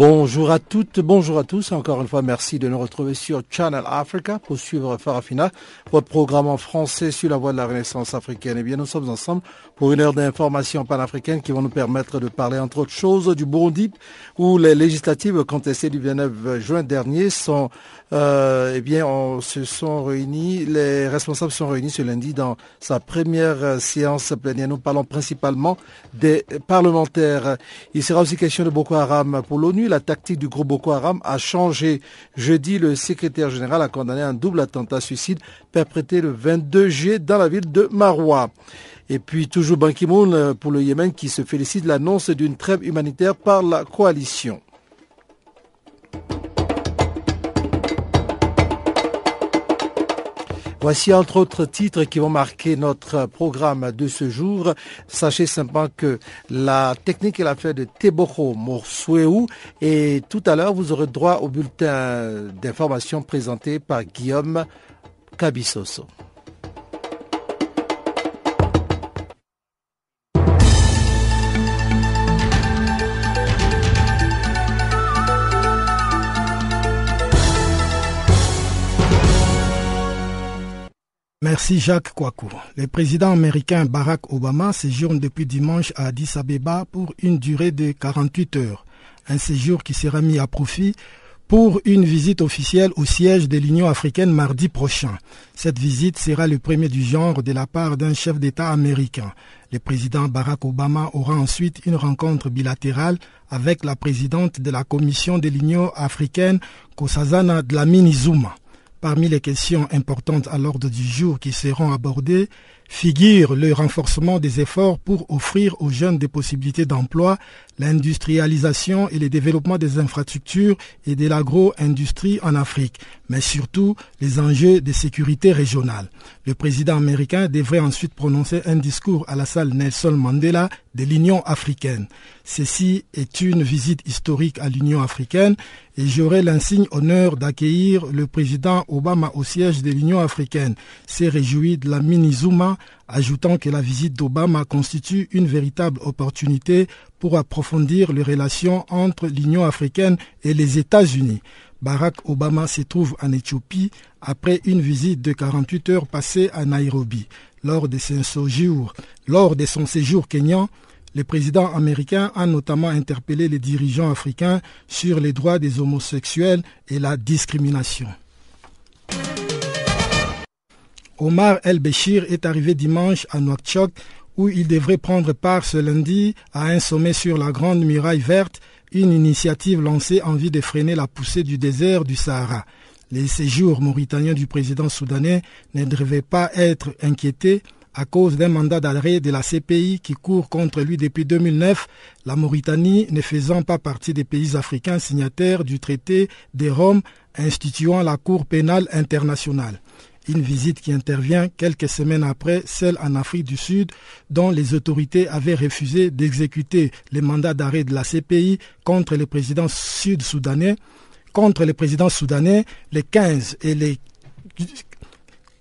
Bonjour à toutes, bonjour à tous. Encore une fois, merci de nous retrouver sur Channel Africa pour suivre Farafina, votre programme en français sur la voie de la Renaissance africaine. Eh bien, nous sommes ensemble pour une heure d'information panafricaine qui vont nous permettre de parler, entre autres choses, du Burundi, où les législatives contestées du 29 juin dernier sont, euh, eh bien, se sont réunis, les responsables sont réunis ce lundi dans sa première séance plénière. Nous parlons principalement des parlementaires. Il sera aussi question de Boko Haram pour l'ONU la tactique du groupe Boko Haram a changé. Jeudi, le secrétaire général a condamné un double attentat suicide perpétré le 22 juillet dans la ville de Maroua. Et puis toujours Ban Ki-moon euh, pour le Yémen qui se félicite de l'annonce d'une trêve humanitaire par la coalition. Voici entre autres titres qui vont marquer notre programme de ce jour. Sachez simplement que la technique est l'affaire de Teboro Morsueu et tout à l'heure vous aurez droit au bulletin d'information présenté par Guillaume Cabissoso. Merci Jacques Kouakou. Le président américain Barack Obama séjourne depuis dimanche à Addis Abeba pour une durée de 48 heures. Un séjour qui sera mis à profit pour une visite officielle au siège de l'Union africaine mardi prochain. Cette visite sera le premier du genre de la part d'un chef d'État américain. Le président Barack Obama aura ensuite une rencontre bilatérale avec la présidente de la Commission de l'Union africaine, Kosazana Dlamini Zuma. Parmi les questions importantes à l'ordre du jour qui seront abordées figure le renforcement des efforts pour offrir aux jeunes des possibilités d'emploi, l'industrialisation et le développement des infrastructures et de l'agro-industrie en Afrique, mais surtout les enjeux de sécurité régionale. Le président américain devrait ensuite prononcer un discours à la salle Nelson Mandela de l'Union africaine. Ceci est une visite historique à l'Union africaine et j'aurai l'insigne honneur d'accueillir le président Obama au siège de l'Union africaine. C'est réjoui de la Minizuma, ajoutant que la visite d'Obama constitue une véritable opportunité pour approfondir les relations entre l'Union africaine et les États-Unis. Barack Obama se trouve en Éthiopie après une visite de 48 heures passée à Nairobi. Lors de son séjour, lors de son séjour kenyan, le président américain a notamment interpellé les dirigeants africains sur les droits des homosexuels et la discrimination. Omar El-Béchir est arrivé dimanche à Nouakchott où il devrait prendre part ce lundi à un sommet sur la Grande Muraille Verte, une initiative lancée en vue de freiner la poussée du désert du Sahara. Les séjours mauritaniens du président soudanais ne devaient pas être inquiétés à cause d'un mandat d'arrêt de la CPI qui court contre lui depuis 2009, la Mauritanie ne faisant pas partie des pays africains signataires du traité de Rome instituant la Cour pénale internationale. Une visite qui intervient quelques semaines après celle en Afrique du Sud dont les autorités avaient refusé d'exécuter les mandats d'arrêt de la CPI contre les présidents sud-soudanais, contre les présidents soudanais les 15 et les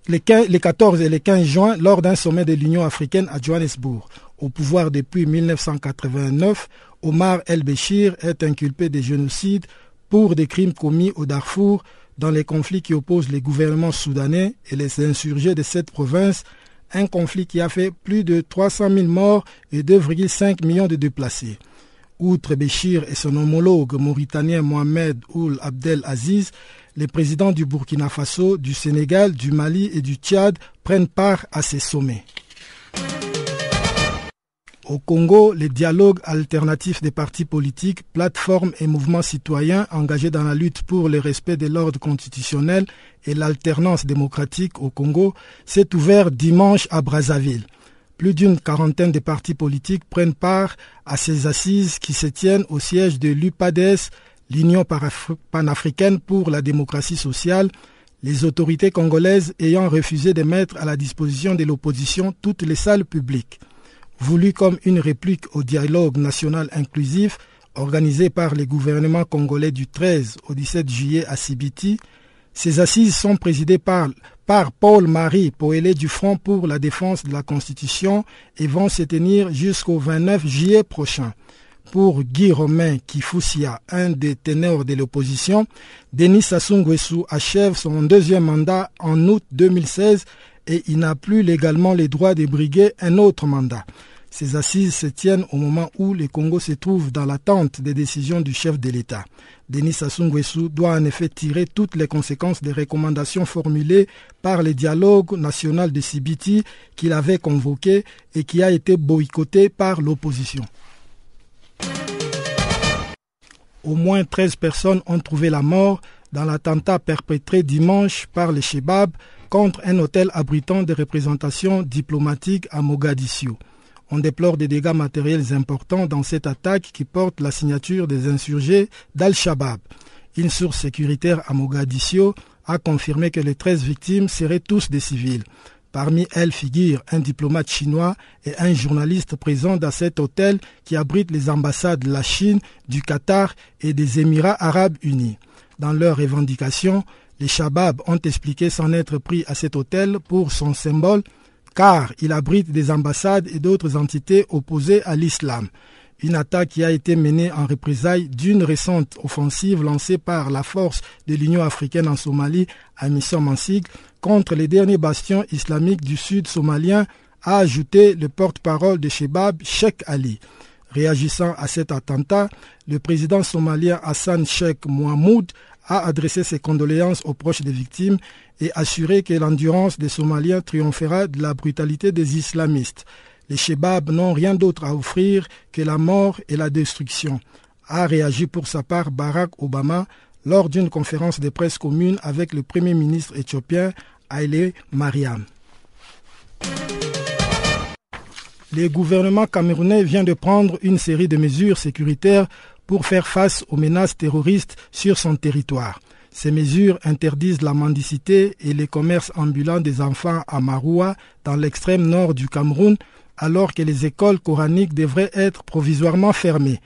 les, 14 et les 15 juin lors d'un sommet de l'Union africaine à Johannesburg. Au pouvoir depuis 1989, Omar El-Béchir est inculpé de génocide pour des crimes commis au Darfour dans les conflits qui opposent les gouvernements soudanais et les insurgés de cette province, un conflit qui a fait plus de 300 000 morts et 2,5 millions de déplacés. Outre Béchir et son homologue mauritanien Mohamed Oul Abdel Aziz, les présidents du Burkina Faso, du Sénégal, du Mali et du Tchad prennent part à ces sommets. Au Congo, les dialogues alternatifs des partis politiques, plateformes et mouvements citoyens engagés dans la lutte pour le respect de l'ordre constitutionnel et l'alternance démocratique au Congo s'est ouvert dimanche à Brazzaville. Plus d'une quarantaine de partis politiques prennent part à ces assises qui se tiennent au siège de l'UPADES, l'Union panafricaine pour la démocratie sociale, les autorités congolaises ayant refusé de mettre à la disposition de l'opposition toutes les salles publiques. Voulu comme une réplique au dialogue national inclusif organisé par les gouvernements congolais du 13 au 17 juillet à Sibiti, ces assises sont présidées par, Paul-Marie Poélé du Front pour la défense de la Constitution et vont se tenir jusqu'au 29 juillet prochain. Pour Guy Romain Kifoussia, un des ténors de l'opposition, Denis Sassou achève son deuxième mandat en août 2016 et il n'a plus légalement les droits de briguer un autre mandat. Ces assises se tiennent au moment où le Congo se trouve dans l'attente des décisions du chef de l'État. Denis Sassou Nguesso doit en effet tirer toutes les conséquences des recommandations formulées par le dialogue national de Sibiti qu'il avait convoqué et qui a été boycotté par l'opposition. Au moins 13 personnes ont trouvé la mort dans l'attentat perpétré dimanche par les Shebab contre un hôtel abritant des représentations diplomatiques à Mogadiscio. On déplore des dégâts matériels importants dans cette attaque qui porte la signature des insurgés d'Al-Shabaab. Une source sécuritaire à Mogadiscio a confirmé que les 13 victimes seraient tous des civils. Parmi elles figurent un diplomate chinois et un journaliste présent dans cet hôtel qui abrite les ambassades de la Chine, du Qatar et des Émirats arabes unis. Dans leurs revendications, les Shabab ont expliqué s'en être pris à cet hôtel pour son symbole car il abrite des ambassades et d'autres entités opposées à l'islam. Une attaque qui a été menée en représailles d'une récente offensive lancée par la force de l'Union africaine en Somalie à mission Mansig contre les derniers bastions islamiques du sud somalien, a ajouté le porte-parole de Shebab, Sheikh Ali. Réagissant à cet attentat, le président somalien Hassan Sheikh Mohamoud a adressé ses condoléances aux proches des victimes et assuré que l'endurance des Somaliens triomphera de la brutalité des islamistes. Les Shebab n'ont rien d'autre à offrir que la mort et la destruction, a réagi pour sa part Barack Obama lors d'une conférence de presse commune avec le Premier ministre éthiopien Haile Mariam. Le gouvernement camerounais vient de prendre une série de mesures sécuritaires pour faire face aux menaces terroristes sur son territoire. Ces mesures interdisent la mendicité et les commerces ambulants des enfants à Maroua, dans l'extrême nord du Cameroun, alors que les écoles coraniques devraient être provisoirement fermées.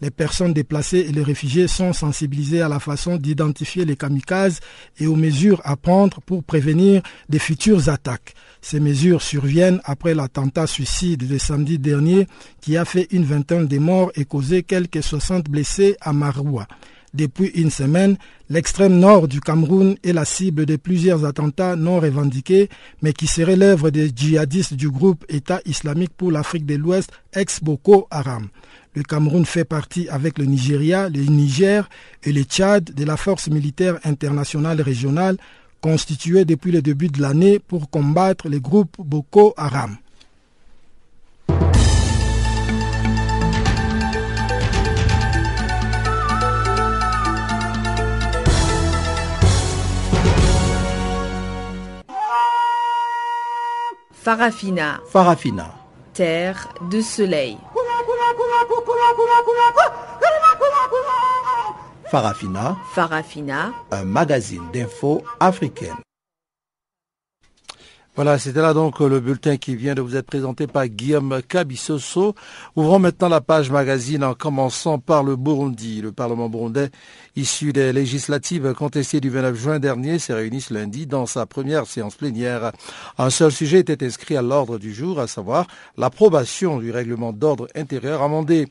Les personnes déplacées et les réfugiés sont sensibilisés à la façon d'identifier les kamikazes et aux mesures à prendre pour prévenir des futures attaques. Ces mesures surviennent après l'attentat suicide de samedi dernier qui a fait une vingtaine de morts et causé quelques 60 blessés à Maroua. Depuis une semaine, l'extrême nord du Cameroun est la cible de plusieurs attentats non revendiqués, mais qui seraient l'œuvre des djihadistes du groupe État islamique pour l'Afrique de l'Ouest, ex-Boko Haram. Le Cameroun fait partie avec le Nigeria, le Niger et le Tchad de la force militaire internationale régionale constituée depuis le début de l'année pour combattre le groupe Boko Haram. Farafina. Farafina. Terre de soleil. Farafina. Farafina. Un magazine d'infos africaine. Voilà, c'était là donc le bulletin qui vient de vous être présenté par Guillaume Kabissoso. Ouvrons maintenant la page magazine en commençant par le Burundi. Le Parlement burundais, issu des législatives contestées du 29 juin dernier, s'est réuni ce lundi dans sa première séance plénière. Un seul sujet était inscrit à l'ordre du jour, à savoir l'approbation du règlement d'ordre intérieur amendé.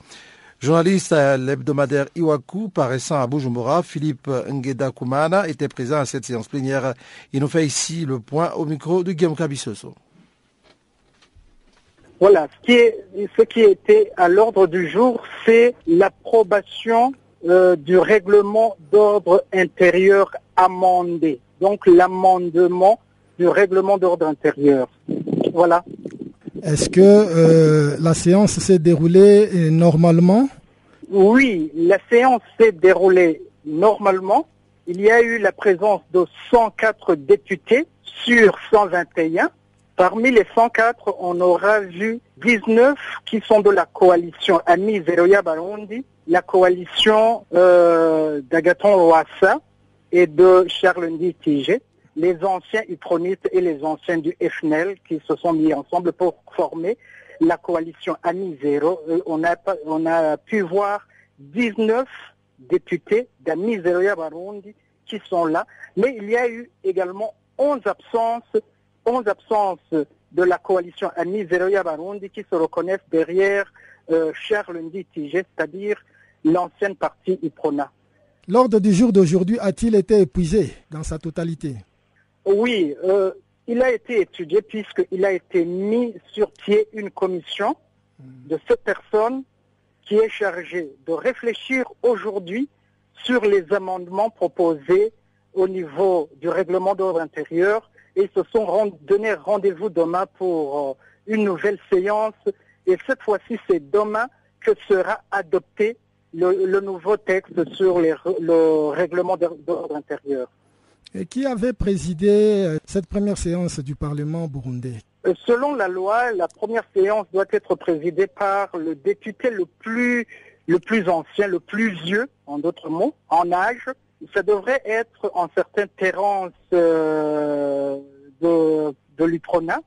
Journaliste à l'hebdomadaire Iwaku paraissant à Bujumbura, Philippe Ngeda Kumana était présent à cette séance plénière. Il nous fait ici le point au micro de Guillaume Kabissoso. Voilà, ce qui, est, ce qui était à l'ordre du jour, c'est l'approbation euh, du règlement d'ordre intérieur amendé. Donc l'amendement du règlement d'ordre intérieur. Voilà. Est-ce que euh, la séance s'est déroulée euh, normalement? Oui, la séance s'est déroulée normalement. Il y a eu la présence de 104 députés sur 121, Parmi les 104, on aura vu 19 qui sont de la coalition Amis Zeroya Barundi, la coalition euh, d'Agaton Roassa et de Charles Ndi les anciens Utronites et les anciens du FNL qui se sont mis ensemble pour former la coalition Amis Zéro. Euh, on, a, on a pu voir 19 députés d'Amis Zeroya Barundi qui sont là, mais il y a eu également 11 absences 11 absences de la coalition Annie Zeroya Barundi qui se reconnaissent derrière euh, Charles Ndi Tigé, c'est-à-dire l'ancienne partie IPRONA. L'ordre du jour d'aujourd'hui a-t-il été épuisé dans sa totalité? Oui, euh, il a été étudié puisqu'il a été mis sur pied une commission de sept personnes qui est chargée de réfléchir aujourd'hui sur les amendements proposés au niveau du règlement d'ordre intérieur et se sont donné rendez-vous demain pour euh, une nouvelle séance. Et cette fois-ci, c'est demain que sera adopté le, nouveau texte sur le règlement d'ordre intérieur. Qui avait présidé euh, cette première séance du Parlement burundais euh, Selon la loi, la première séance doit être présidée par le député le plus, le plus ancien, le plus vieux, en d'autres mots, en âge, ça devrait être en certain Terence euh, de, de l'UPRONA,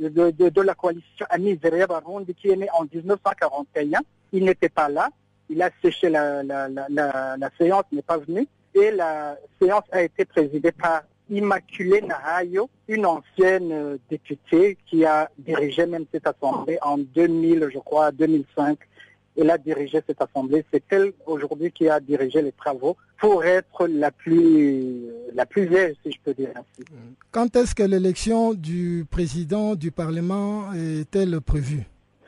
de, de, la coalition Amiseria Barundi, qui est né en 1941. Il n'était pas là. Il a séché la, la, la, la séance, n'est pas venu. Et la séance a été présidée par Immaculée Nahayo, une ancienne euh, députée qui a dirigé même cette assemblée en 2000, je crois, 2005 elle a dirigé cette assemblée. C'est elle aujourd'hui qui a dirigé les travaux pour être la plus, la plus vieille, si je peux dire ainsi. Quand est-ce que l'élection du président du Parlement est-elle prévue?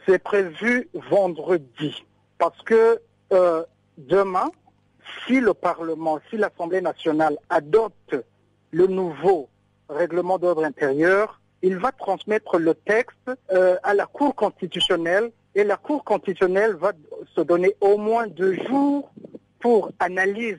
C'est prévu vendredi. Parce que euh, demain, si le Parlement, si l'Assemblée nationale adopte le nouveau règlement d'ordre intérieur, il va transmettre le texte euh, à la Cour constitutionnelle et la Cour constitutionnelle va se donner au moins deux jours pour analyse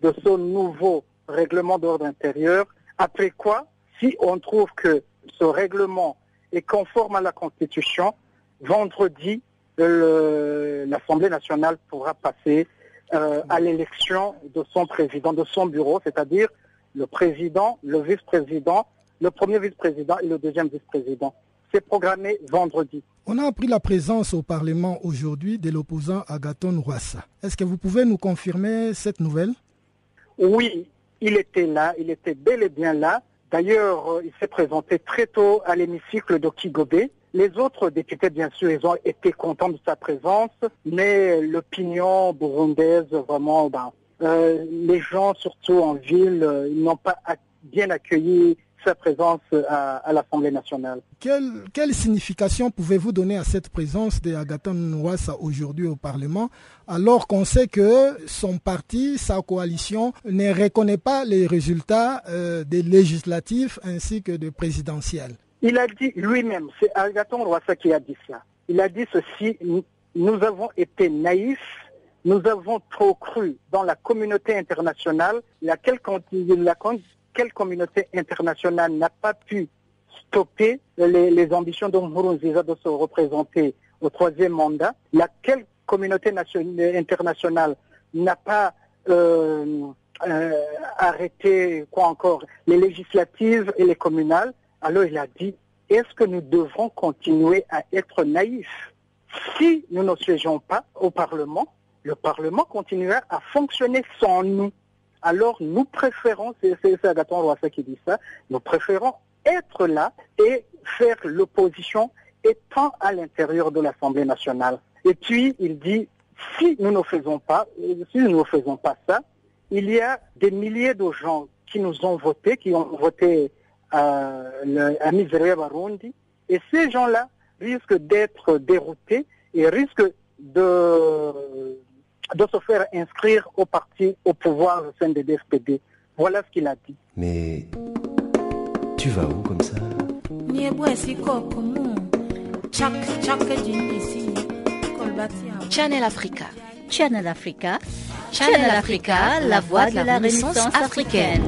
de ce nouveau règlement d'ordre intérieur. Après quoi, si on trouve que ce règlement est conforme à la Constitution, vendredi, l'Assemblée nationale pourra passer euh, à l'élection de son président, de son bureau, c'est-à-dire le président, le vice-président, le premier vice-président et le deuxième vice-président. C'est programmé vendredi. On a appris la présence au Parlement aujourd'hui de l'opposant Agaton Rwassa. Est-ce que vous pouvez nous confirmer cette nouvelle? Oui, il était là, il était bel et bien là. D'ailleurs, euh, il s'est présenté très tôt à l'hémicycle de Kigobé. Les autres députés, bien sûr, ils ont été contents de sa présence, mais l'opinion burundaise, vraiment, ben, euh, les gens, surtout en ville, euh, ils n'ont pas bien accueilli sa présence à, l'Assemblée nationale. Quelle, signification pouvez-vous donner à cette présence de Agathon Nwassa aujourd'hui au Parlement, alors qu'on sait que son parti, sa coalition, ne reconnaît pas les résultats euh, des législatifs ainsi que des présidentiels Il a dit lui-même, c'est Agathon Nwassa qui a dit ça. Il a dit ceci, nous avons été naïfs nous avons trop cru dans la communauté internationale, laquelle, la, quelle communauté internationale n'a pas pu stopper les, ambitions de Nkurunziza de se représenter au troisième mandat Laquelle communauté internationale n'a pas euh, euh, arrêté quoi encore les législatives et les communales Alors il a dit est-ce que nous devrons continuer à être naïfs? Si nous ne siégeons pas au Parlement, le Parlement continuera à fonctionner sans nous alors nous préférons, c'est Agathon Roissa qui dit ça, nous préférons être là et faire l'opposition étant à l'intérieur de l'Assemblée nationale. Et puis il dit, si nous ne faisons pas, si nous ne faisons pas ça, il y a des milliers de gens qui nous ont voté, qui ont voté euh, à Miseria Barundi, et ces gens-là risquent d'être déroutés et risquent de de se faire inscrire au parti au pouvoir au sein des DFPD. Voilà ce qu'il a dit. Mais tu vas où comme ça? Channel Africa. Channel Africa. Channel Africa, la voix de la Renaissance africaine.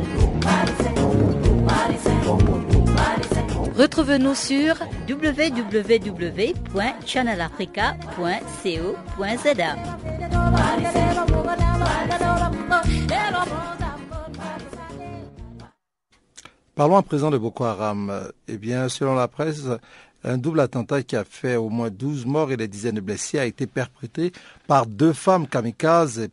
Retrouve-nous sur www.channelafrica.co.za. Parlons à présent de Boko Haram. Eh bien, selon la presse, un double attentat qui a fait au moins 12 morts et des dizaines de blessés a été perpétré par deux femmes kamikazes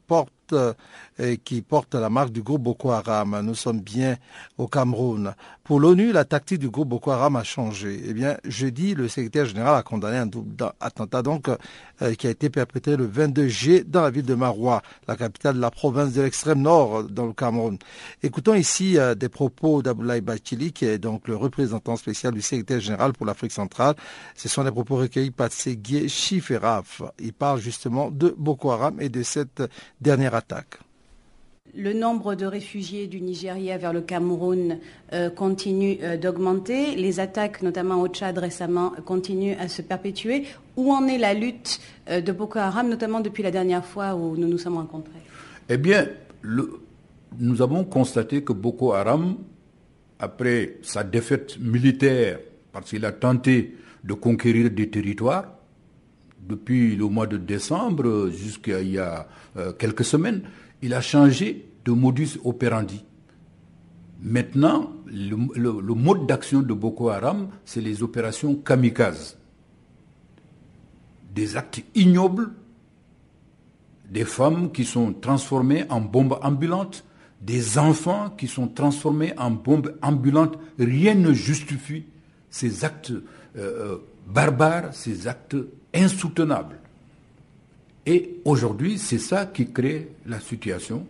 qui porte la marque du groupe Boko Haram. Nous sommes bien au Cameroun. Pour l'ONU, la tactique du groupe Boko Haram a changé. Eh bien, jeudi, le secrétaire général a condamné un double attentat donc euh, qui a été perpétré le 22 juillet dans la ville de Maroua, la capitale de la province de l'extrême nord dans le Cameroun. Écoutons ici euh, des propos d'Abdoulaye Bachili, qui est donc le représentant spécial du secrétaire général pour l'Afrique centrale. Ce sont des propos recueillis par Seguier Chiferaf. Il parle justement de Boko Haram et de cette dernière attaque. Le nombre de réfugiés du Nigeria vers le Cameroun euh, continue euh, d'augmenter. Les attaques, notamment au Tchad récemment, continuent à se perpétuer. Où en est la lutte euh, de Boko Haram, notamment depuis la dernière fois où nous nous sommes rencontrés? Eh bien, nous avons constaté que Boko Haram, après sa défaite militaire, parce qu'il a tenté de conquérir des territoires, depuis le mois de décembre jusqu'à il y a quelques semaines, il a changé de modus operandi. Maintenant, le, mode d'action de Boko Haram, c'est les opérations kamikazes. Des actes ignobles, des femmes qui sont transformées en bombes ambulantes, des enfants qui sont transformés en bombes ambulantes. Rien ne justifie ces actes euh, euh, barbares, ces actes insoutenables. Et aujourd'hui, c'est ça qui crée la situation,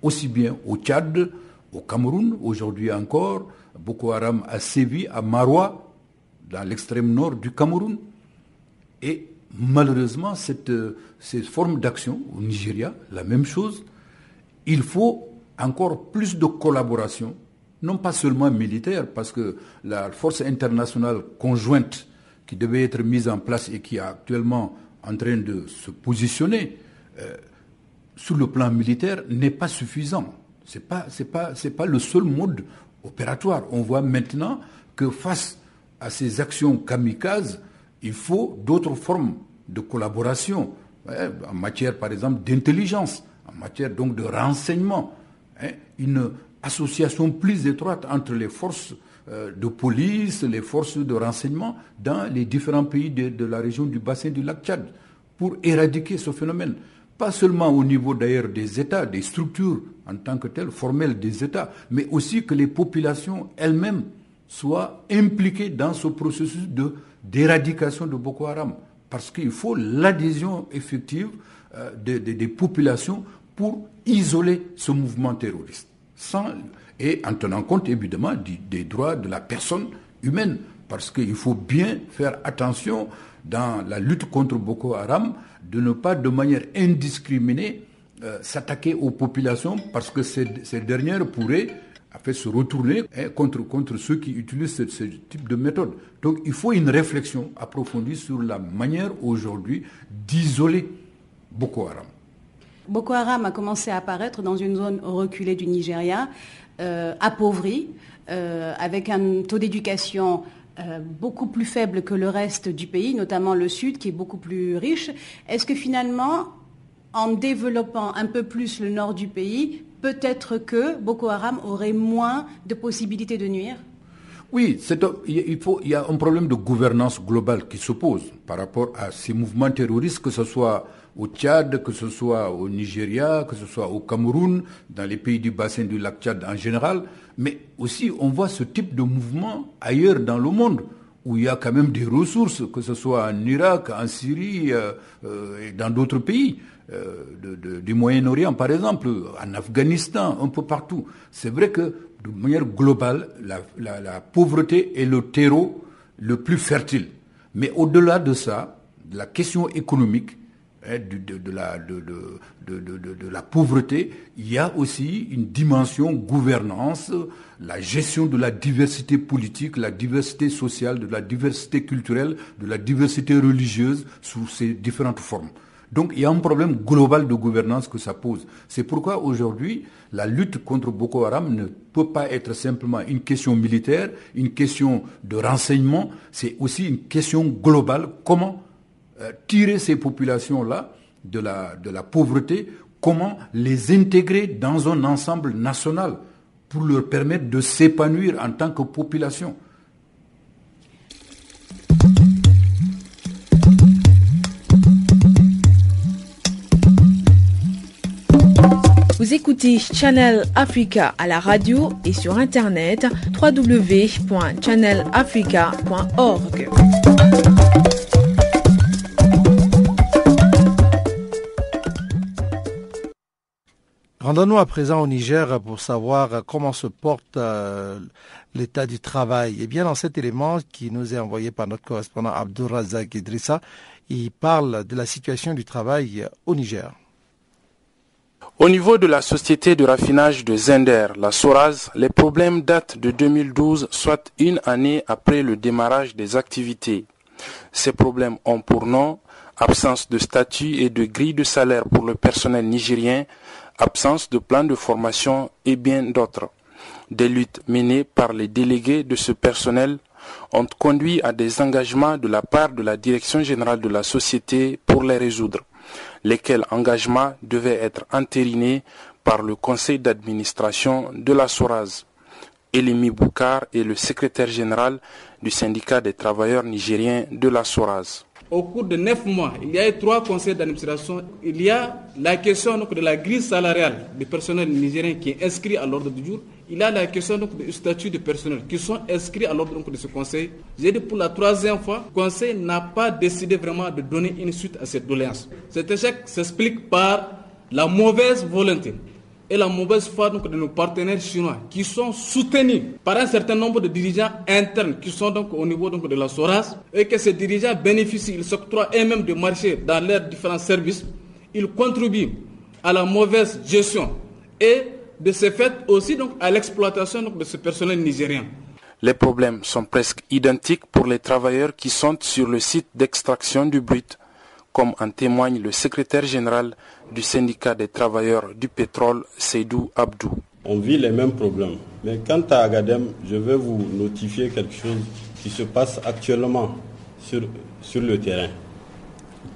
aussi bien au Tchad, au Cameroun, aujourd'hui encore, Boko Haram a sévi à Maroua, dans l'extrême nord du Cameroun. Et malheureusement, cette, cette forme d'action au Nigeria, la même chose, il faut encore plus de collaboration, non pas seulement militaire, parce que la force internationale conjointe qui devait être mise en place et qui a actuellement en train de se positionner euh, sur le plan militaire n'est pas suffisant. Ce n'est pas, le seul mode opératoire. On voit maintenant que face à ces actions kamikazes, il faut d'autres formes de collaboration, en matière par exemple d'intelligence, en matière donc de renseignement, hein, une association plus étroite entre les forces de police, les forces de renseignement dans les différents pays de, la région du bassin du lac Tchad pour éradiquer ce phénomène. Pas seulement au niveau d'ailleurs des États, des structures en tant que telles, formelles des États, mais aussi que les populations elles-mêmes soient impliquées dans ce processus de d'éradication de Boko Haram. Parce qu'il faut l'adhésion effective euh, des populations pour isoler ce mouvement terroriste. Et en tenant compte évidemment des droits de la personne humaine, parce qu'il faut bien faire attention dans la lutte contre Boko Haram de ne pas de manière indiscriminée euh, s'attaquer aux populations, parce que ces, dernières pourraient fait, se retourner hein, contre, contre ceux qui utilisent ce, type de méthode. Donc il faut une réflexion approfondie sur la manière aujourd'hui d'isoler Boko Haram. Boko Haram a commencé à apparaître dans une zone reculée du Nigeria euh, appauvri, euh, avec un taux d'éducation euh, beaucoup plus faible que le reste du pays, notamment le sud qui est beaucoup plus riche. Est-ce que finalement, en développant un peu plus le nord du pays, peut-être que Boko Haram aurait moins de possibilités de nuire? Oui, il, il y a un problème de gouvernance globale qui se pose par rapport à ces mouvements terroristes, que ce soit au Tchad, que ce soit au Nigeria, que ce soit au Cameroun, dans les pays du bassin du lac Tchad en général. Mais aussi, on voit ce type de mouvement ailleurs dans le monde, où il y a quand même des ressources, que ce soit en Irak, en Syrie euh, euh, et dans d'autres pays. Euh, du Moyen-Orient, par exemple, en Afghanistan, un peu partout. C'est vrai que de manière globale, la, pauvreté est le terreau le plus fertile. Mais au-delà de ça, la question économique, hein, de, la, de, la, pauvreté, il y a aussi une dimension gouvernance, la gestion de la diversité politique, la diversité sociale, de la diversité culturelle, de la diversité religieuse sous ces différentes formes. Donc il y a un problème global de gouvernance que ça pose. C'est pourquoi aujourd'hui, la lutte contre Boko Haram ne peut pas être simplement une question militaire, une question de renseignement, c'est aussi une question globale. Comment euh, tirer ces populations-là de la, de la pauvreté, comment les intégrer dans un ensemble national pour leur permettre de s'épanouir en tant que population. Vous écoutez Channel Africa à la radio et sur internet www.channelafrica.org. Rendons-nous à présent au Niger pour savoir comment se porte euh, l'état du travail. Et bien, dans cet élément qui nous est envoyé par notre correspondant Abdourazak Idrissa, il parle de la situation du travail au Niger. Au niveau de la société de raffinage de Zender, la Soraz, les problèmes datent de 2012, soit une année après le démarrage des activités. Ces problèmes ont pour nom absence de statut et de grille de salaire pour le personnel nigérien, absence de plan de formation et bien d'autres. Des luttes menées par les délégués de ce personnel ont conduit à des engagements de la part de la direction générale de la société pour les résoudre lesquels engagements devaient être entérinés par le conseil d'administration de la SORAZ. Elimi Boukar est le secrétaire général du syndicat des travailleurs nigériens de la SORAZ. Au cours de neuf mois, il y a eu trois conseils d'administration. Il y a la question de la grille salariale du personnel nigérien qui est inscrit à l'ordre du jour il y a la question du statut du personnel qui sont inscrits à l'ordre de ce conseil. J'ai dit pour la troisième fois, le conseil n'a pas décidé vraiment de donner une suite à cette doléance. Cet échec s'explique par la mauvaise volonté et la mauvaise foi de nos partenaires chinois qui sont soutenus par un certain nombre de dirigeants internes qui sont donc au niveau de la SORAS et que ces dirigeants bénéficient, ils s'octroient eux-mêmes de marché dans leurs différents services, ils contribuent à la mauvaise gestion et de ce fait aussi à l'exploitation de ce personnel nigérien. Les problèmes sont presque identiques pour les travailleurs qui sont sur le site d'extraction du brut, comme en témoigne le secrétaire général du syndicat des travailleurs du pétrole, Seydou Abdou. On vit les mêmes problèmes. Mais quant à Agadem, je vais vous notifier quelque chose qui se passe actuellement sur, sur le terrain.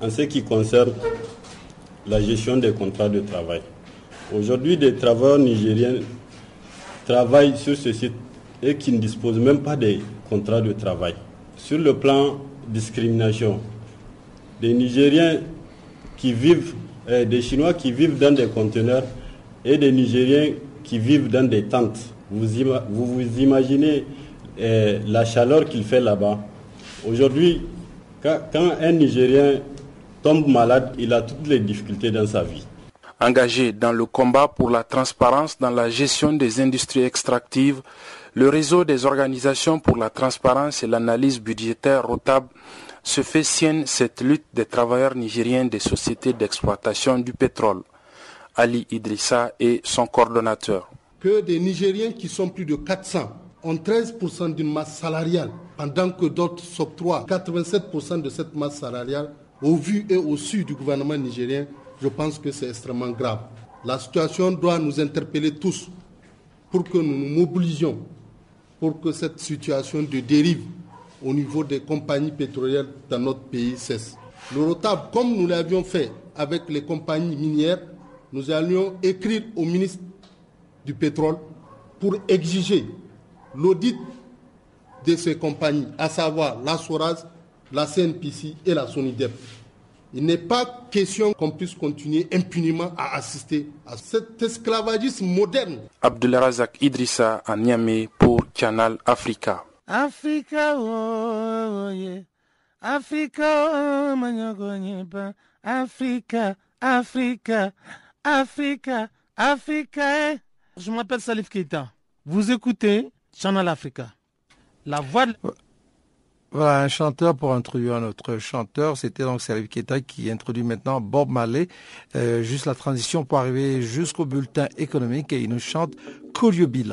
En ce qui concerne la gestion des contrats de travail. Aujourd'hui, des travailleurs nigériens travaillent sur ce site et qui ne disposent même pas des contrats de travail. Sur le plan discrimination, des Nigériens qui vivent, eh, des Chinois qui vivent dans des conteneurs et des Nigériens qui vivent dans des tentes. Vous vous, imaginez eh, la chaleur qu'il fait là-bas. Aujourd'hui, quand un Nigérien tombe malade, il a toutes les difficultés dans sa vie. Engagé dans le combat pour la transparence dans la gestion des industries extractives, le réseau des organisations pour la transparence et l'analyse budgétaire rotable se fait sienne cette lutte des travailleurs nigériens des sociétés d'exploitation du pétrole. Ali Idrissa est son coordonnateur. Que des Nigériens qui sont plus de 400 ont 13% d'une masse salariale, pendant que d'autres s'octroient 87% de cette masse salariale au vu et au su du gouvernement nigérien je pense que c'est extrêmement grave. La situation doit nous interpeller tous pour que nous nous mobilisions pour que cette situation de dérive au niveau des compagnies pétrolières dans notre pays cesse. Le ROTAB, comme nous l'avions fait avec les compagnies minières, nous allions écrire au ministre du pétrole pour exiger l'audit de ces compagnies, à savoir la SORAS, la CNPC et la SONIDEP. Il n'est pas question qu'on puisse continuer impunément à assister à cet esclavagisme moderne. Abdelrazak Idrissa à Niamey pour Canal Africa. Oh, Africa, Africa, Africa, Africa. Eh. Je m'appelle Salif Keita. Vous écoutez Channel Africa. La voix de... Voilà un chanteur pour introduire un autre chanteur. C'était donc Salif Keita qui introduit maintenant Bob Marley. Euh, juste la transition pour arriver jusqu'au bulletin économique et il nous chante Could You Be.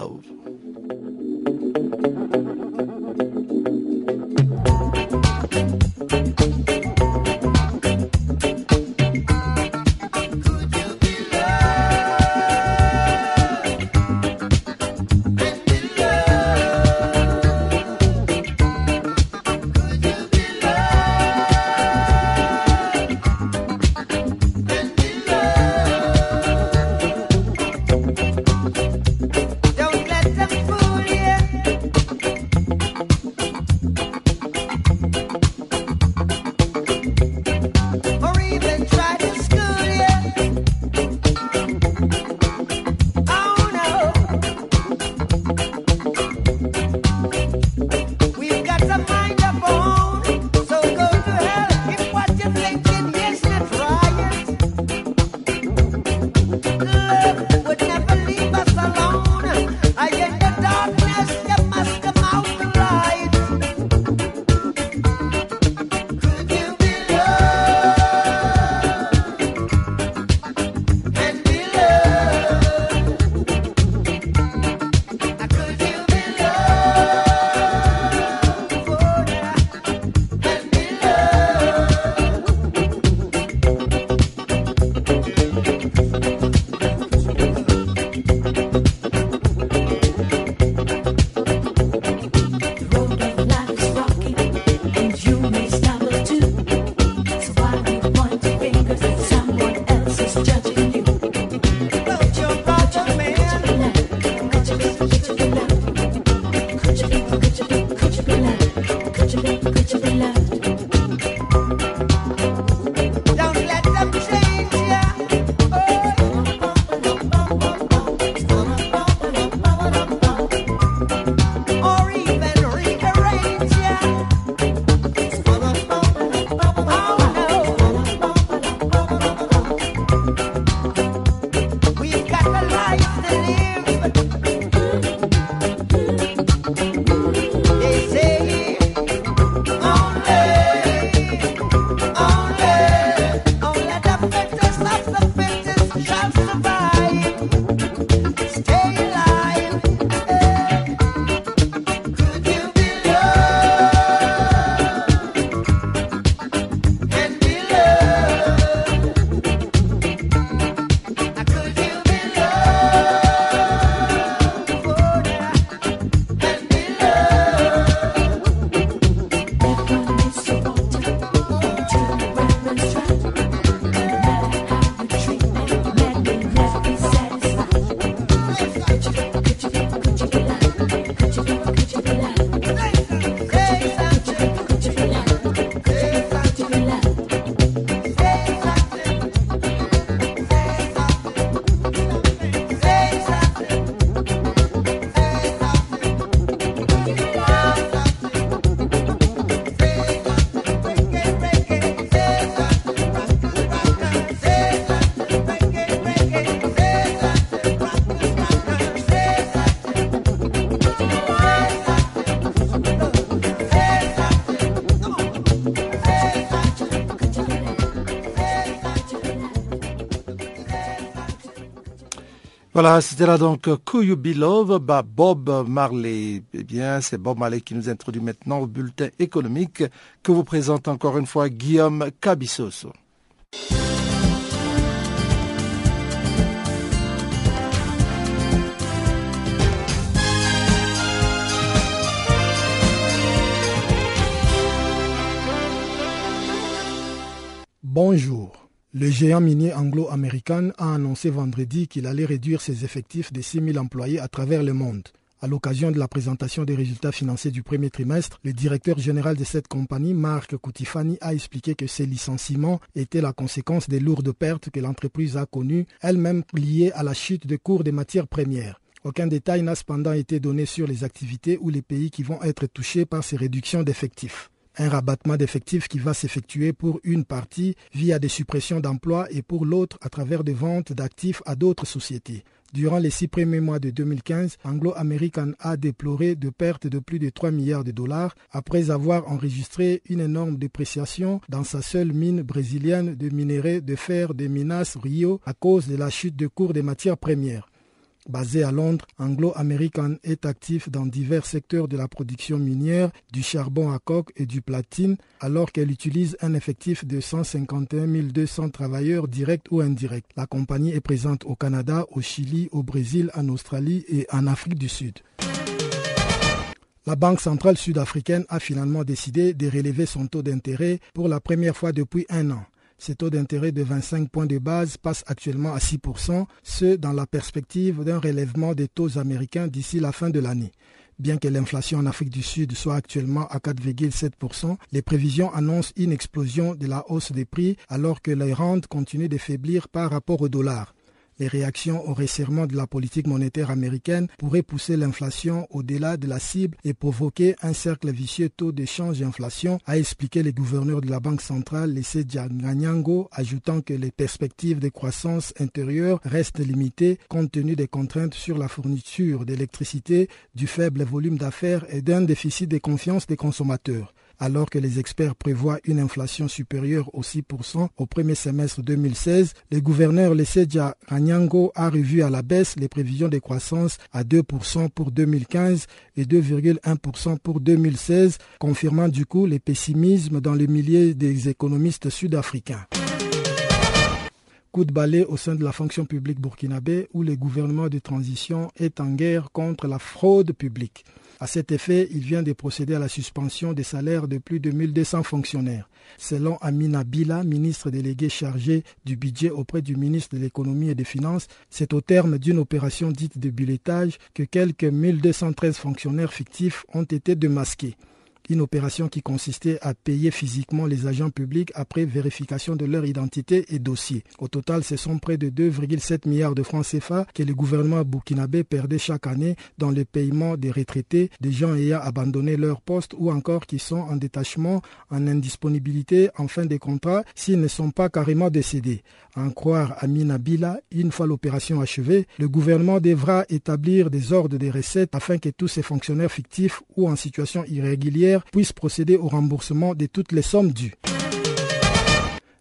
Voilà, c'était là donc Who You Be Love, bah, Bob Marley. Eh bien, c'est Bob Marley qui nous introduit maintenant au bulletin économique que vous présente encore une fois Guillaume Cabissoso. Bonjour. Le géant minier anglo-américain a annoncé vendredi qu'il allait réduire ses effectifs de 6 000 employés à travers le monde. À l'occasion de la présentation des résultats financiers du premier trimestre, le directeur général de cette compagnie, Marc Coutifani, a expliqué que ces licenciements étaient la conséquence des lourdes pertes que l'entreprise a connues, elles-mêmes liées à la chute des cours des matières premières. Aucun détail n'a cependant été donné sur les activités ou les pays qui vont être touchés par ces réductions d'effectifs un rabattement d'effectifs qui va s'effectuer pour une partie via des suppressions d'emplois et pour l'autre à travers des ventes d'actifs à d'autres sociétés. Durant les six premiers mois de 2015, Anglo American a déploré de pertes de plus de 3 milliards de dollars après avoir enregistré une énorme dépréciation dans sa seule mine brésilienne de minerais de fer de Minas Rio à cause de la chute de cours des matières premières. Basé à Londres, Anglo American est actif dans divers secteurs de la production minière, du charbon à coque et du platine, alors qu'elle utilise un effectif de 151 200 travailleurs directs ou indirects. La compagnie est présente au Canada, au Chili, au Brésil, en Australie et en Afrique du Sud. La Banque centrale sud-africaine a finalement décidé de relever son taux d'intérêt pour la première fois depuis un an. Ce taux d'intérêt de 25 points de base passe actuellement à 6%, ce dans la perspective d'un relèvement des taux américains d'ici la fin de l'année. Bien que l'inflation en Afrique du Sud soit actuellement à 4,7%, les prévisions annoncent une explosion de la hausse des prix alors que les rentes continuent de faiblir par rapport au dollar. Les réactions au resserrement de la politique monétaire américaine pourraient pousser l'inflation au-delà de la cible et provoquer un cercle vicieux taux d'échange d'inflation, a expliqué le gouverneur de la Banque centrale, Lessé Ganyango, ajoutant que les perspectives de croissance intérieure restent limitées compte tenu des contraintes sur la fourniture d'électricité, du faible volume d'affaires et d'un déficit de confiance des consommateurs alors que les experts prévoient une inflation supérieure au 6% au premier semestre 2016, le gouverneur Lesedja Ranyango a revu à la baisse les prévisions de croissance à 2% pour 2015 et 2,1% pour 2016, confirmant du coup les pessimismes dans le milieu des économistes sud-africains coup de balai au sein de la fonction publique burkinabé où le gouvernement de transition est en guerre contre la fraude publique. À cet effet, il vient de procéder à la suspension des salaires de plus de 1200 fonctionnaires. Selon Amina Bila, ministre délégué chargé du budget auprès du ministre de l'économie et des finances, c'est au terme d'une opération dite de billetage que quelques 1213 fonctionnaires fictifs ont été démasqués une opération qui consistait à payer physiquement les agents publics après vérification de leur identité et dossier. Au total, ce sont près de 2,7 milliards de francs CFA que le gouvernement burkinabé perdait chaque année dans le paiement des retraités, des gens ayant abandonné leur poste ou encore qui sont en détachement, en indisponibilité en fin de contrat s'ils ne sont pas carrément décédés. En croire Amina Bila, une fois l'opération achevée, le gouvernement devra établir des ordres de recettes afin que tous ces fonctionnaires fictifs ou en situation irrégulière puisse procéder au remboursement de toutes les sommes dues.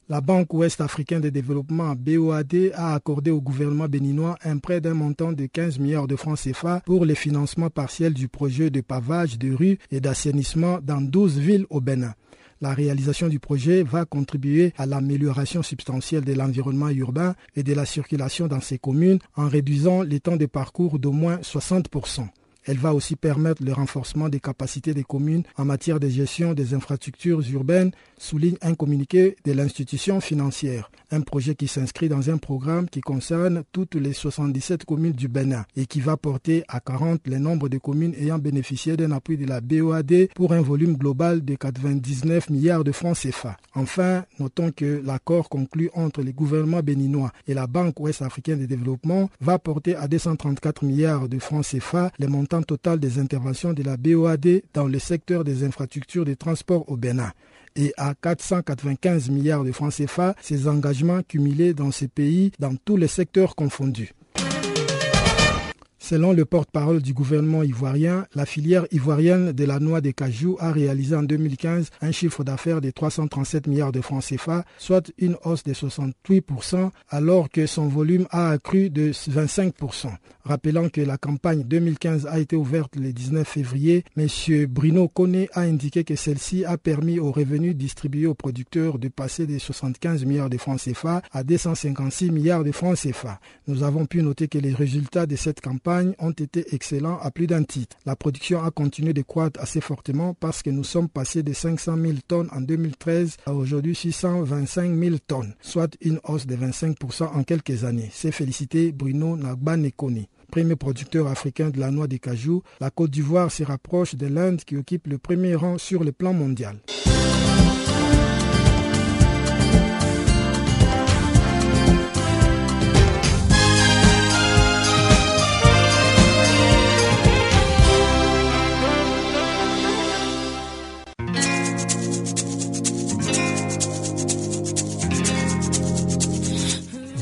La Banque ouest africaine de développement BOAD a accordé au gouvernement béninois un prêt d'un montant de 15 milliards de francs CFA pour le financement partiel du projet de pavage de rues et d'assainissement dans 12 villes au Bénin. La réalisation du projet va contribuer à l'amélioration substantielle de l'environnement urbain et de la circulation dans ces communes en réduisant les temps de parcours d'au moins 60 elle va aussi permettre le renforcement des capacités des communes en matière de gestion des infrastructures urbaines, souligne un communiqué de l'institution financière. Un projet qui s'inscrit dans un programme qui concerne toutes les 77 communes du Bénin et qui va porter à 40 le nombre de communes ayant bénéficié d'un appui de la BOAD pour un volume global de 99 milliards de francs CFA. Enfin, notons que l'accord conclu entre les gouvernements béninois et la Banque ouest africaine de développement va porter à 234 milliards de francs CFA les montants total des interventions de la BOAD dans le secteur des infrastructures de transport au Bénin et à 495 milliards de francs CFA ces engagements cumulés dans ces pays dans tous les secteurs confondus. Selon le porte-parole du gouvernement ivoirien, la filière ivoirienne de la noix de cajou a réalisé en 2015 un chiffre d'affaires de 337 milliards de francs CFA, soit une hausse de 68%, alors que son volume a accru de 25%. Rappelant que la campagne 2015 a été ouverte le 19 février, M. Bruno Kone a indiqué que celle-ci a permis aux revenus distribués aux producteurs de passer de 75 milliards de francs CFA à 256 milliards de francs CFA. Nous avons pu noter que les résultats de cette campagne ont été excellents à plus d'un titre. La production a continué de croître assez fortement parce que nous sommes passés de 500 000 tonnes en 2013 à aujourd'hui 625 000 tonnes, soit une hausse de 25% en quelques années. C'est félicité Bruno Nagbanekoni premier producteur africain de la noix de cajou, la Côte d'Ivoire se rapproche de l'Inde qui occupe le premier rang sur le plan mondial.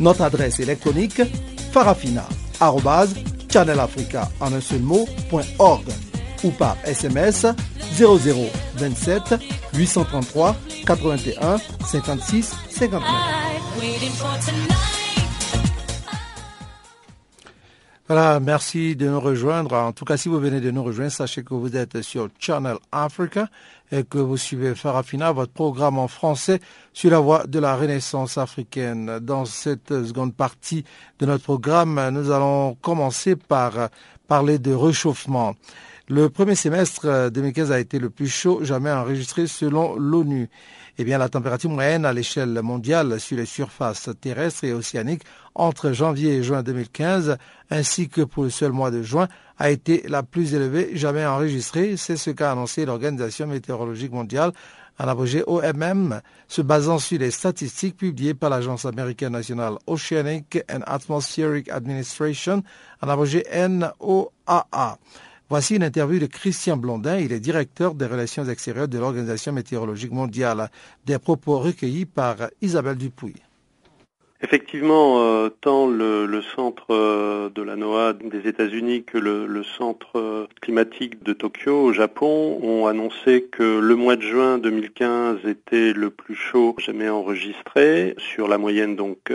Notre adresse électronique farafina.channelafrica en un seul ou par SMS 0027 833 81 56 59. Voilà, merci de nous rejoindre. En tout cas, si vous venez de nous rejoindre, sachez que vous êtes sur Channel Africa que vous suivez Farafina, votre programme en français sur la voie de la Renaissance africaine. Dans cette seconde partie de notre programme, nous allons commencer par parler de réchauffement. Le premier semestre 2015 a été le plus chaud jamais enregistré selon l'ONU. Eh bien, la température moyenne à l'échelle mondiale sur les surfaces terrestres et océaniques entre janvier et juin 2015, ainsi que pour le seul mois de juin, a été la plus élevée jamais enregistrée. C'est ce qu'a annoncé l'Organisation météorologique mondiale, en abrégé OMM, se basant sur les statistiques publiées par l'Agence américaine nationale Oceanic and Atmospheric Administration, en abrégé NOAA. Voici une interview de Christian Blondin, il est directeur des relations extérieures de l'Organisation météorologique mondiale, des propos recueillis par Isabelle Dupuis. Effectivement, euh, tant le, centre euh, de la NOAA des États-Unis que le, le, centre euh, climatique de Tokyo au Japon ont annoncé que le mois de juin 2015 était le plus chaud jamais enregistré sur la moyenne donc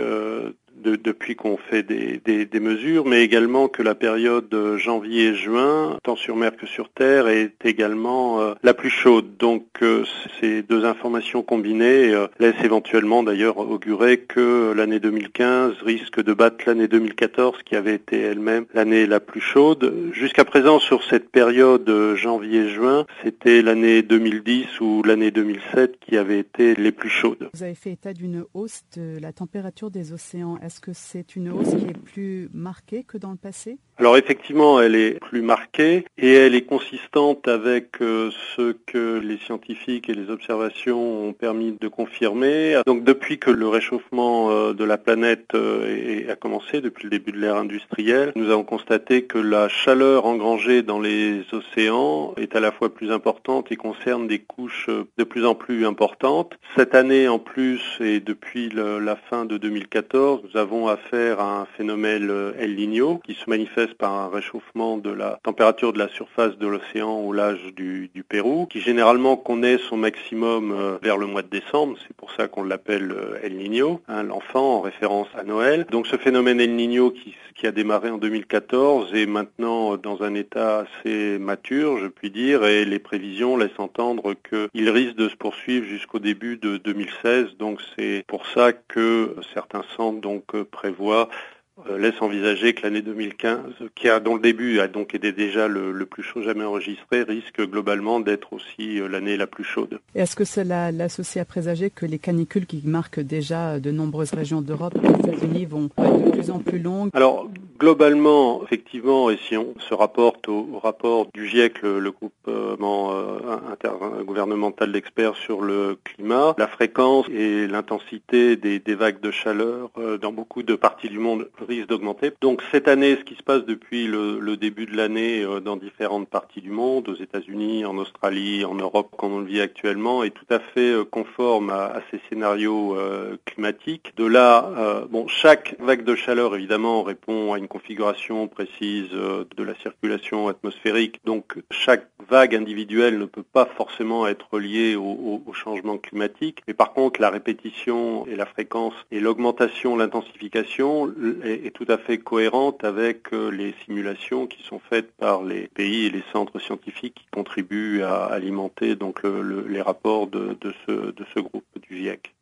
depuis qu'on fait des, des, des, mesures, mais également que la période janvier-juin, tant sur mer que sur terre, est également euh, la plus chaude. Donc euh, ces deux informations combinées euh, laissent éventuellement d'ailleurs augurer que l'année 2015 risque de battre l'année 2014, qui avait été elle-même l'année la plus chaude. Jusqu'à présent, sur cette période janvier-juin, c'était l'année 2010 ou l'année 2007 qui avait été les plus chaudes. Vous avez fait état d'une hausse de la température des océans. Est-ce que c'est une hausse qui est plus marquée que dans le passé? Alors effectivement, elle est plus marquée et elle est consistante avec euh, ce que les scientifiques et les observations ont permis de confirmer. Donc depuis que le réchauffement euh, de la planète euh, a commencé, depuis le début de l'ère industrielle, nous avons constaté que la chaleur engrangée dans les océans est à la fois plus importante et concerne des couches de plus en plus importantes. Cette année en plus et depuis la fin de 2014, nous avons affaire à un phénomène El Niño qui se manifeste par un réchauffement de la température de la surface de l'océan au large du, Pérou, qui généralement connaît son maximum euh, vers le mois de décembre, c'est pour ça qu'on l'appelle euh, El Niño, hein, l'enfant en référence à Noël. Donc ce phénomène El Niño qui, qui a démarré en 2014 est maintenant dans un état assez mature, je puis dire, et les prévisions laissent entendre qu'il risque de se poursuivre jusqu'au début de 2016. Donc c'est pour ça que certains centres donc prévoient euh, laisse envisager que l'année 2015, qui a, dont le début a donc été déjà le, plus chaud jamais enregistré, risque globalement d'être aussi euh, l'année la plus chaude. Est-ce que cela l'associe à présager que les canicules qui marquent déjà de nombreuses régions d'Europe et des États-Unis vont être de plus en plus longues? Alors, globalement, effectivement, et si on se rapporte au, rapport du GIEC, le, groupement euh, intergouvernemental d'experts sur le climat, la fréquence et l'intensité des, des, vagues de chaleur dans beaucoup de parties du monde risque d'augmenter. Donc cette année, ce qui se passe depuis le, début de l'année euh, dans différentes parties du monde, aux États-Unis, en Australie, en Europe, comme on le vit actuellement, est tout à fait euh, conforme à, ces scénarios euh, climatiques. De là, bon, chaque vague de chaleur évidemment répond à une configuration précise de la circulation atmosphérique. Donc chaque vague individuelle ne peut pas forcément être liée au, au changement climatique. Mais par contre, la répétition et la fréquence et l'augmentation, l'intensification est, tout à fait cohérente avec euh, les simulations qui sont faites par les pays et les centres scientifiques qui contribuent à alimenter donc les rapports de, ce, de ce groupe du GIEC.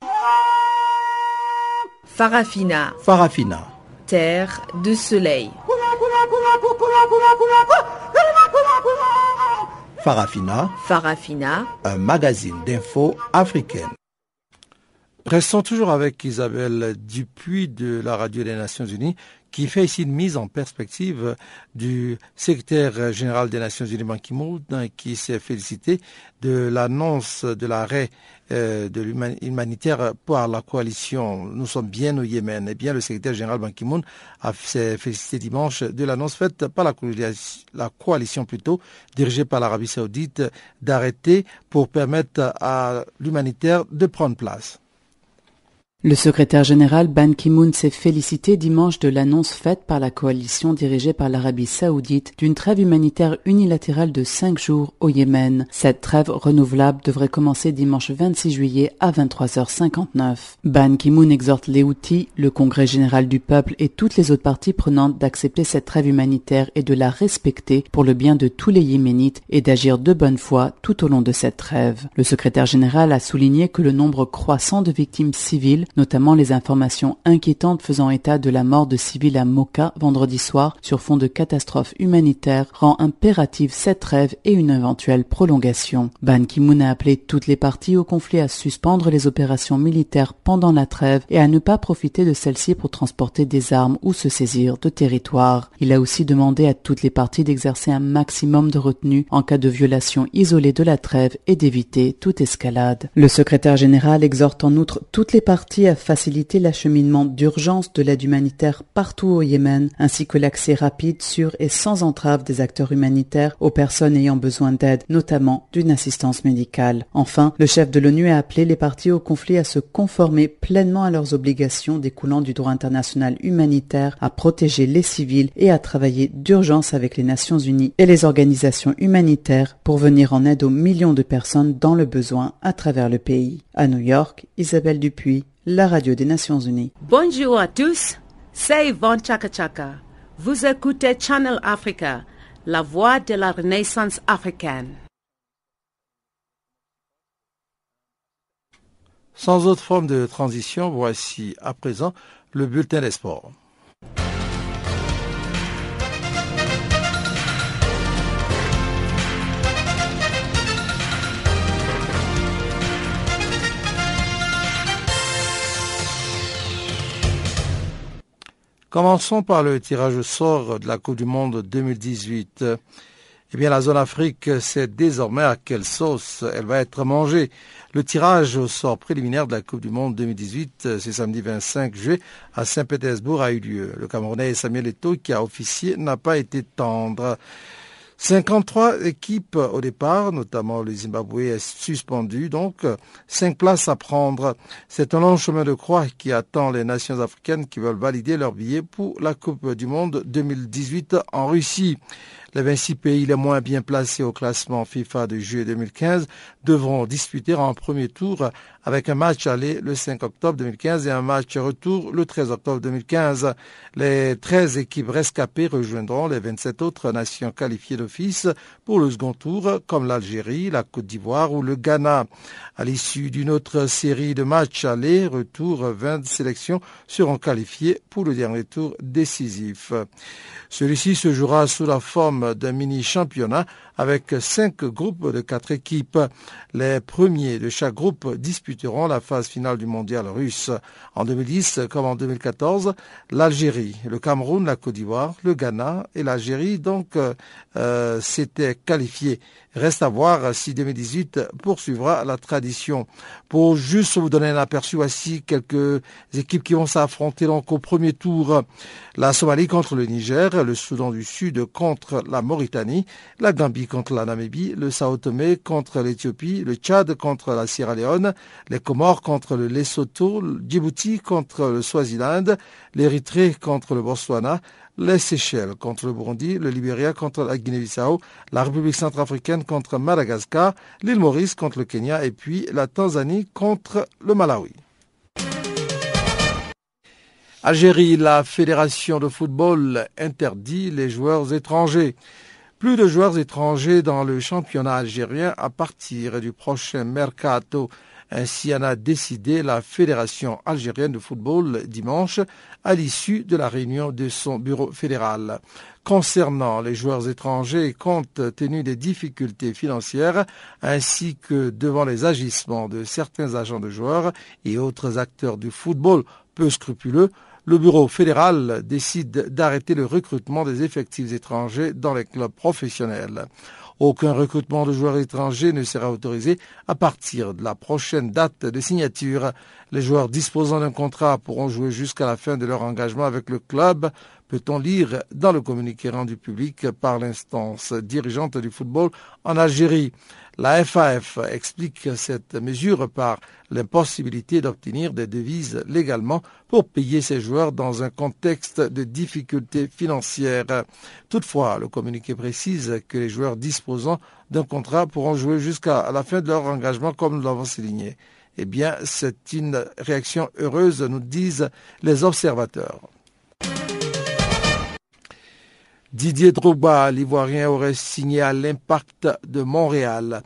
Farafina. Farafina. Terre de soleil. Farafina. Farafina. Un magazine d'infos africaine. Restons toujours avec Isabelle Dupuis de la Radio des Nations Unies qui fait ici une mise en perspective du secrétaire général des Nations Unies Ban Ki-moon qui s'est félicité de l'annonce de l'arrêt euh, de l'humanitaire par la coalition. Nous sommes bien au Yémen. Eh bien, le secrétaire général Ban Ki-moon s'est félicité dimanche de l'annonce faite par la la coalition plutôt dirigée par l'Arabie saoudite d'arrêter pour permettre à l'humanitaire de prendre place. Le secrétaire général Ban Ki-moon s'est félicité dimanche de l'annonce faite par la coalition dirigée par l'Arabie saoudite d'une trêve humanitaire unilatérale de cinq jours au Yémen. Cette trêve renouvelable devrait commencer dimanche 26 juillet à 23h59. Ban Ki-moon exhorte les Houthis, le Congrès général du peuple et toutes les autres parties prenantes d'accepter cette trêve humanitaire et de la respecter pour le bien de tous les Yéménites et d'agir de bonne foi tout au long de cette trêve. Le secrétaire général a souligné que le nombre croissant de victimes civiles notamment les informations inquiétantes faisant état de la mort de civils à Moka vendredi soir sur fond de catastrophe humanitaire, rend impérative cette trêve et une éventuelle prolongation. Ban Ki-moon a appelé toutes les parties au conflit à suspendre les opérations militaires pendant la trêve et à ne pas profiter de celle-ci pour transporter des armes ou se saisir de territoires. Il a aussi demandé à toutes les parties d'exercer un maximum de retenue en cas de violation isolée de la trêve et d'éviter toute escalade. Le secrétaire général exhorte en outre toutes les parties à faciliter l'acheminement d'urgence de l'aide humanitaire partout au Yémen, ainsi que l'accès rapide, sûr et sans entrave des acteurs humanitaires aux personnes ayant besoin d'aide, notamment d'une assistance médicale. Enfin, le chef de l'ONU a appelé les parties au conflit à se conformer pleinement à leurs obligations découlant du droit international humanitaire, à protéger les civils et à travailler d'urgence avec les Nations Unies et les organisations humanitaires pour venir en aide aux millions de personnes dans le besoin à travers le pays. À New York, Isabelle Dupuis, la radio des Nations Unies. Bonjour à tous, c'est Yvonne Chaka Chaka. Vous écoutez Channel Africa, la voix de la renaissance africaine. Sans autre forme de transition, voici à présent le bulletin des sports. Commençons par le tirage au sort de la Coupe du Monde 2018. Eh bien, la zone Afrique sait désormais à quelle sauce elle va être mangée. Le tirage au sort préliminaire de la Coupe du Monde 2018, c'est samedi 25 juillet, à Saint-Pétersbourg, a eu lieu. Le Camerounais Samuel Eto'o, qui a officié, n'a pas été tendre. 53 équipes au départ, notamment le Zimbabwe est suspendu, donc 5 places à prendre. C'est un long chemin de croix qui attend les nations africaines qui veulent valider leur billet pour la Coupe du Monde 2018 en Russie. Les 26 pays les moins bien placés au classement FIFA de juillet 2015 devront disputer en premier tour avec un match aller le 5 octobre 2015 et un match retour le 13 octobre 2015. Les 13 équipes rescapées rejoindront les 27 autres nations qualifiées d'office pour le second tour, comme l'Algérie, la Côte d'Ivoire ou le Ghana. À l'issue d'une autre série de matchs aller, retour, 20 sélections seront qualifiées pour le dernier tour décisif. Celui-ci se jouera sous la forme d'un mini-championnat avec cinq groupes de quatre équipes. Les premiers de chaque groupe disputeront la phase finale du mondial russe. En 2010 comme en 2014, l'Algérie, le Cameroun, la Côte d'Ivoire, le Ghana et l'Algérie donc euh, s'étaient qualifiés. Reste à voir si 2018 poursuivra la tradition. Pour juste vous donner un aperçu, voici quelques équipes qui vont s'affronter donc au premier tour. La Somalie contre le Niger, le Soudan du Sud contre la Mauritanie, la Gambie contre la Namibie, le Sao Tomé contre l'Éthiopie, le Tchad contre la Sierra Leone, les Comores contre le Lesotho, le Djibouti contre le Swaziland, l'Érythrée contre le Botswana, les Seychelles contre le Burundi, le Libéria contre la Guinée-Bissau, la République centrafricaine contre Madagascar, l'île Maurice contre le Kenya et puis la Tanzanie contre le Malawi. Algérie, la fédération de football interdit les joueurs étrangers. Plus de joueurs étrangers dans le championnat algérien à partir du prochain mercato. Ainsi en a décidé la Fédération algérienne de football dimanche à l'issue de la réunion de son bureau fédéral. Concernant les joueurs étrangers, compte tenu des difficultés financières ainsi que devant les agissements de certains agents de joueurs et autres acteurs du football peu scrupuleux, le bureau fédéral décide d'arrêter le recrutement des effectifs étrangers dans les clubs professionnels. Aucun recrutement de joueurs étrangers ne sera autorisé à partir de la prochaine date de signature. Les joueurs disposant d'un contrat pourront jouer jusqu'à la fin de leur engagement avec le club, peut-on lire dans le communiqué rendu public par l'instance dirigeante du football en Algérie? La FAF explique cette mesure par l'impossibilité d'obtenir des devises légalement pour payer ses joueurs dans un contexte de difficultés financières. Toutefois, le communiqué précise que les joueurs disposant d'un contrat pourront jouer jusqu'à la fin de leur engagement comme nous l'avons souligné. Eh bien, c'est une réaction heureuse, nous disent les observateurs. Didier Drogba, l'Ivoirien, aurait signé à l'Impact de Montréal.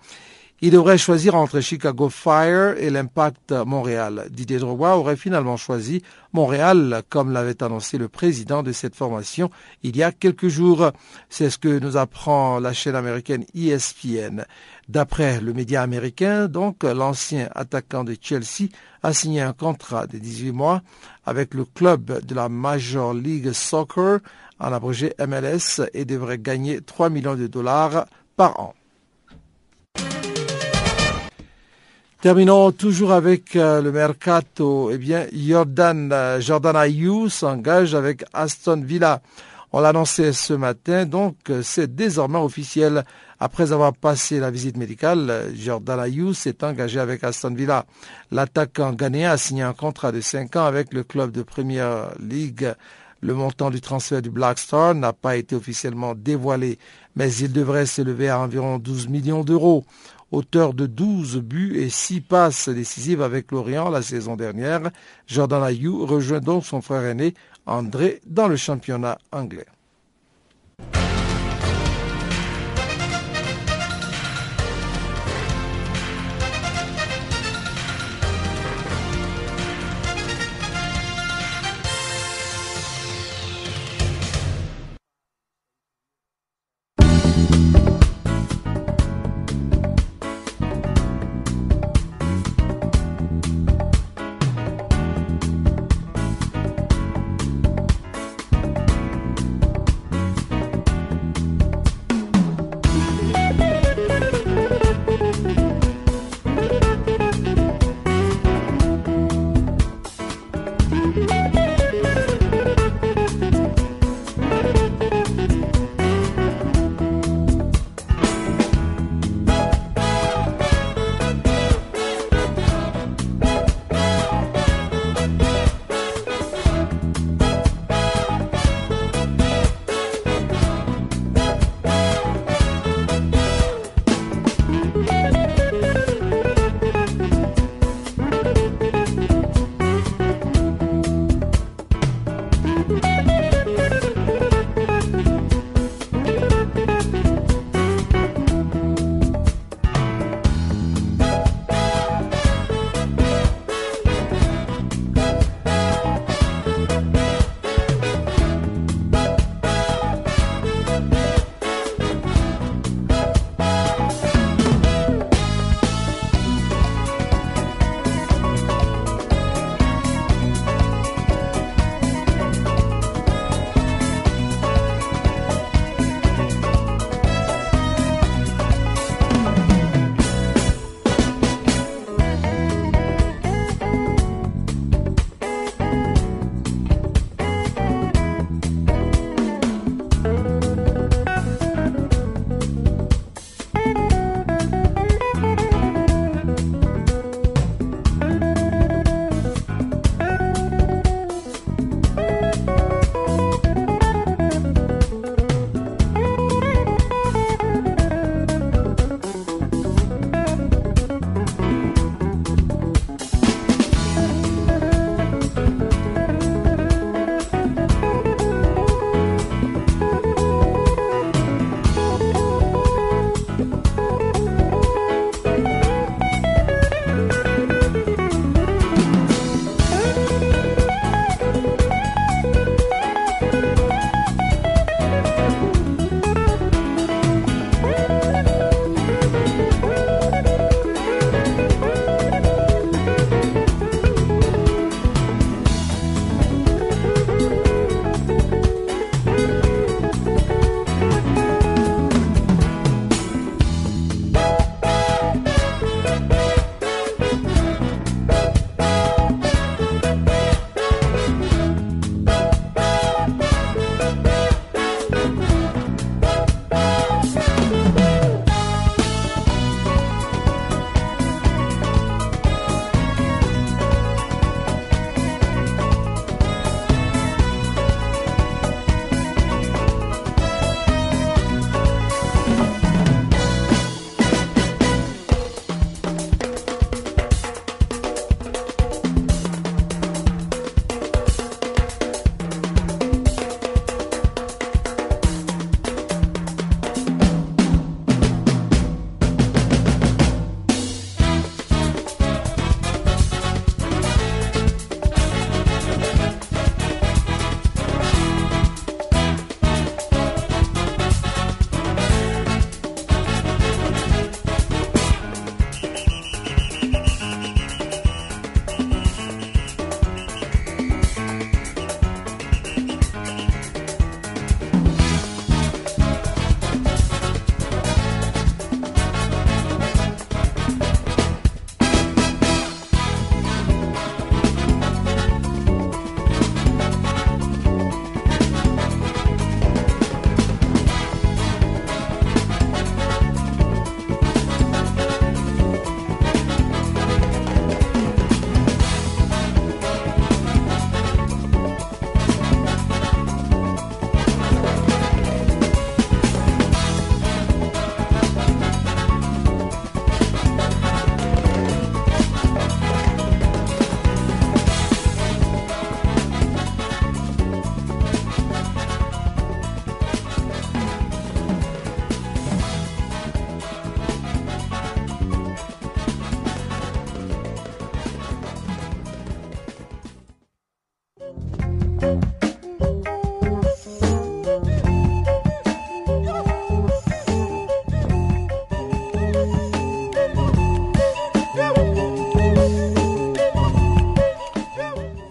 Il devrait choisir entre Chicago Fire et l'Impact Montréal. Didier Drogba aurait finalement choisi Montréal, comme l'avait annoncé le président de cette formation il y a quelques jours. C'est ce que nous apprend la chaîne américaine ESPN. D'après le média américain, donc, l'ancien attaquant de Chelsea a signé un contrat de 18 mois avec le club de la Major League Soccer en abrégé MLS et devrait gagner 3 millions de dollars par an. Terminons toujours avec euh, le mercato. Eh bien, Jordan, euh, Jordan Ayou s'engage avec Aston Villa. On l'a annoncé ce matin, donc euh, c'est désormais officiel. Après avoir passé la visite médicale, Jordan Ayou s'est engagé avec Aston Villa. L'attaquant ghanéen a signé un contrat de 5 ans avec le club de Premier League le montant du transfert du Black Star n'a pas été officiellement dévoilé, mais il devrait s'élever à environ 12 millions d'euros. Auteur de 12 buts et 6 passes décisives avec l'Orient la saison dernière, Jordan Ayou rejoint donc son frère aîné André dans le championnat anglais.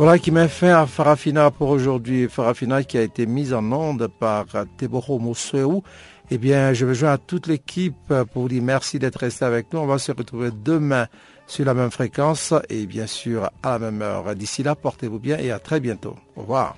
Voilà qui met fin à Farafina pour aujourd'hui. Farafina qui a été mise en onde par Teboro Moussou. Eh bien, je vais joindre toute l'équipe pour vous dire merci d'être resté avec nous. On va se retrouver demain sur la même fréquence et bien sûr à la même heure. D'ici là, portez-vous bien et à très bientôt. Au revoir.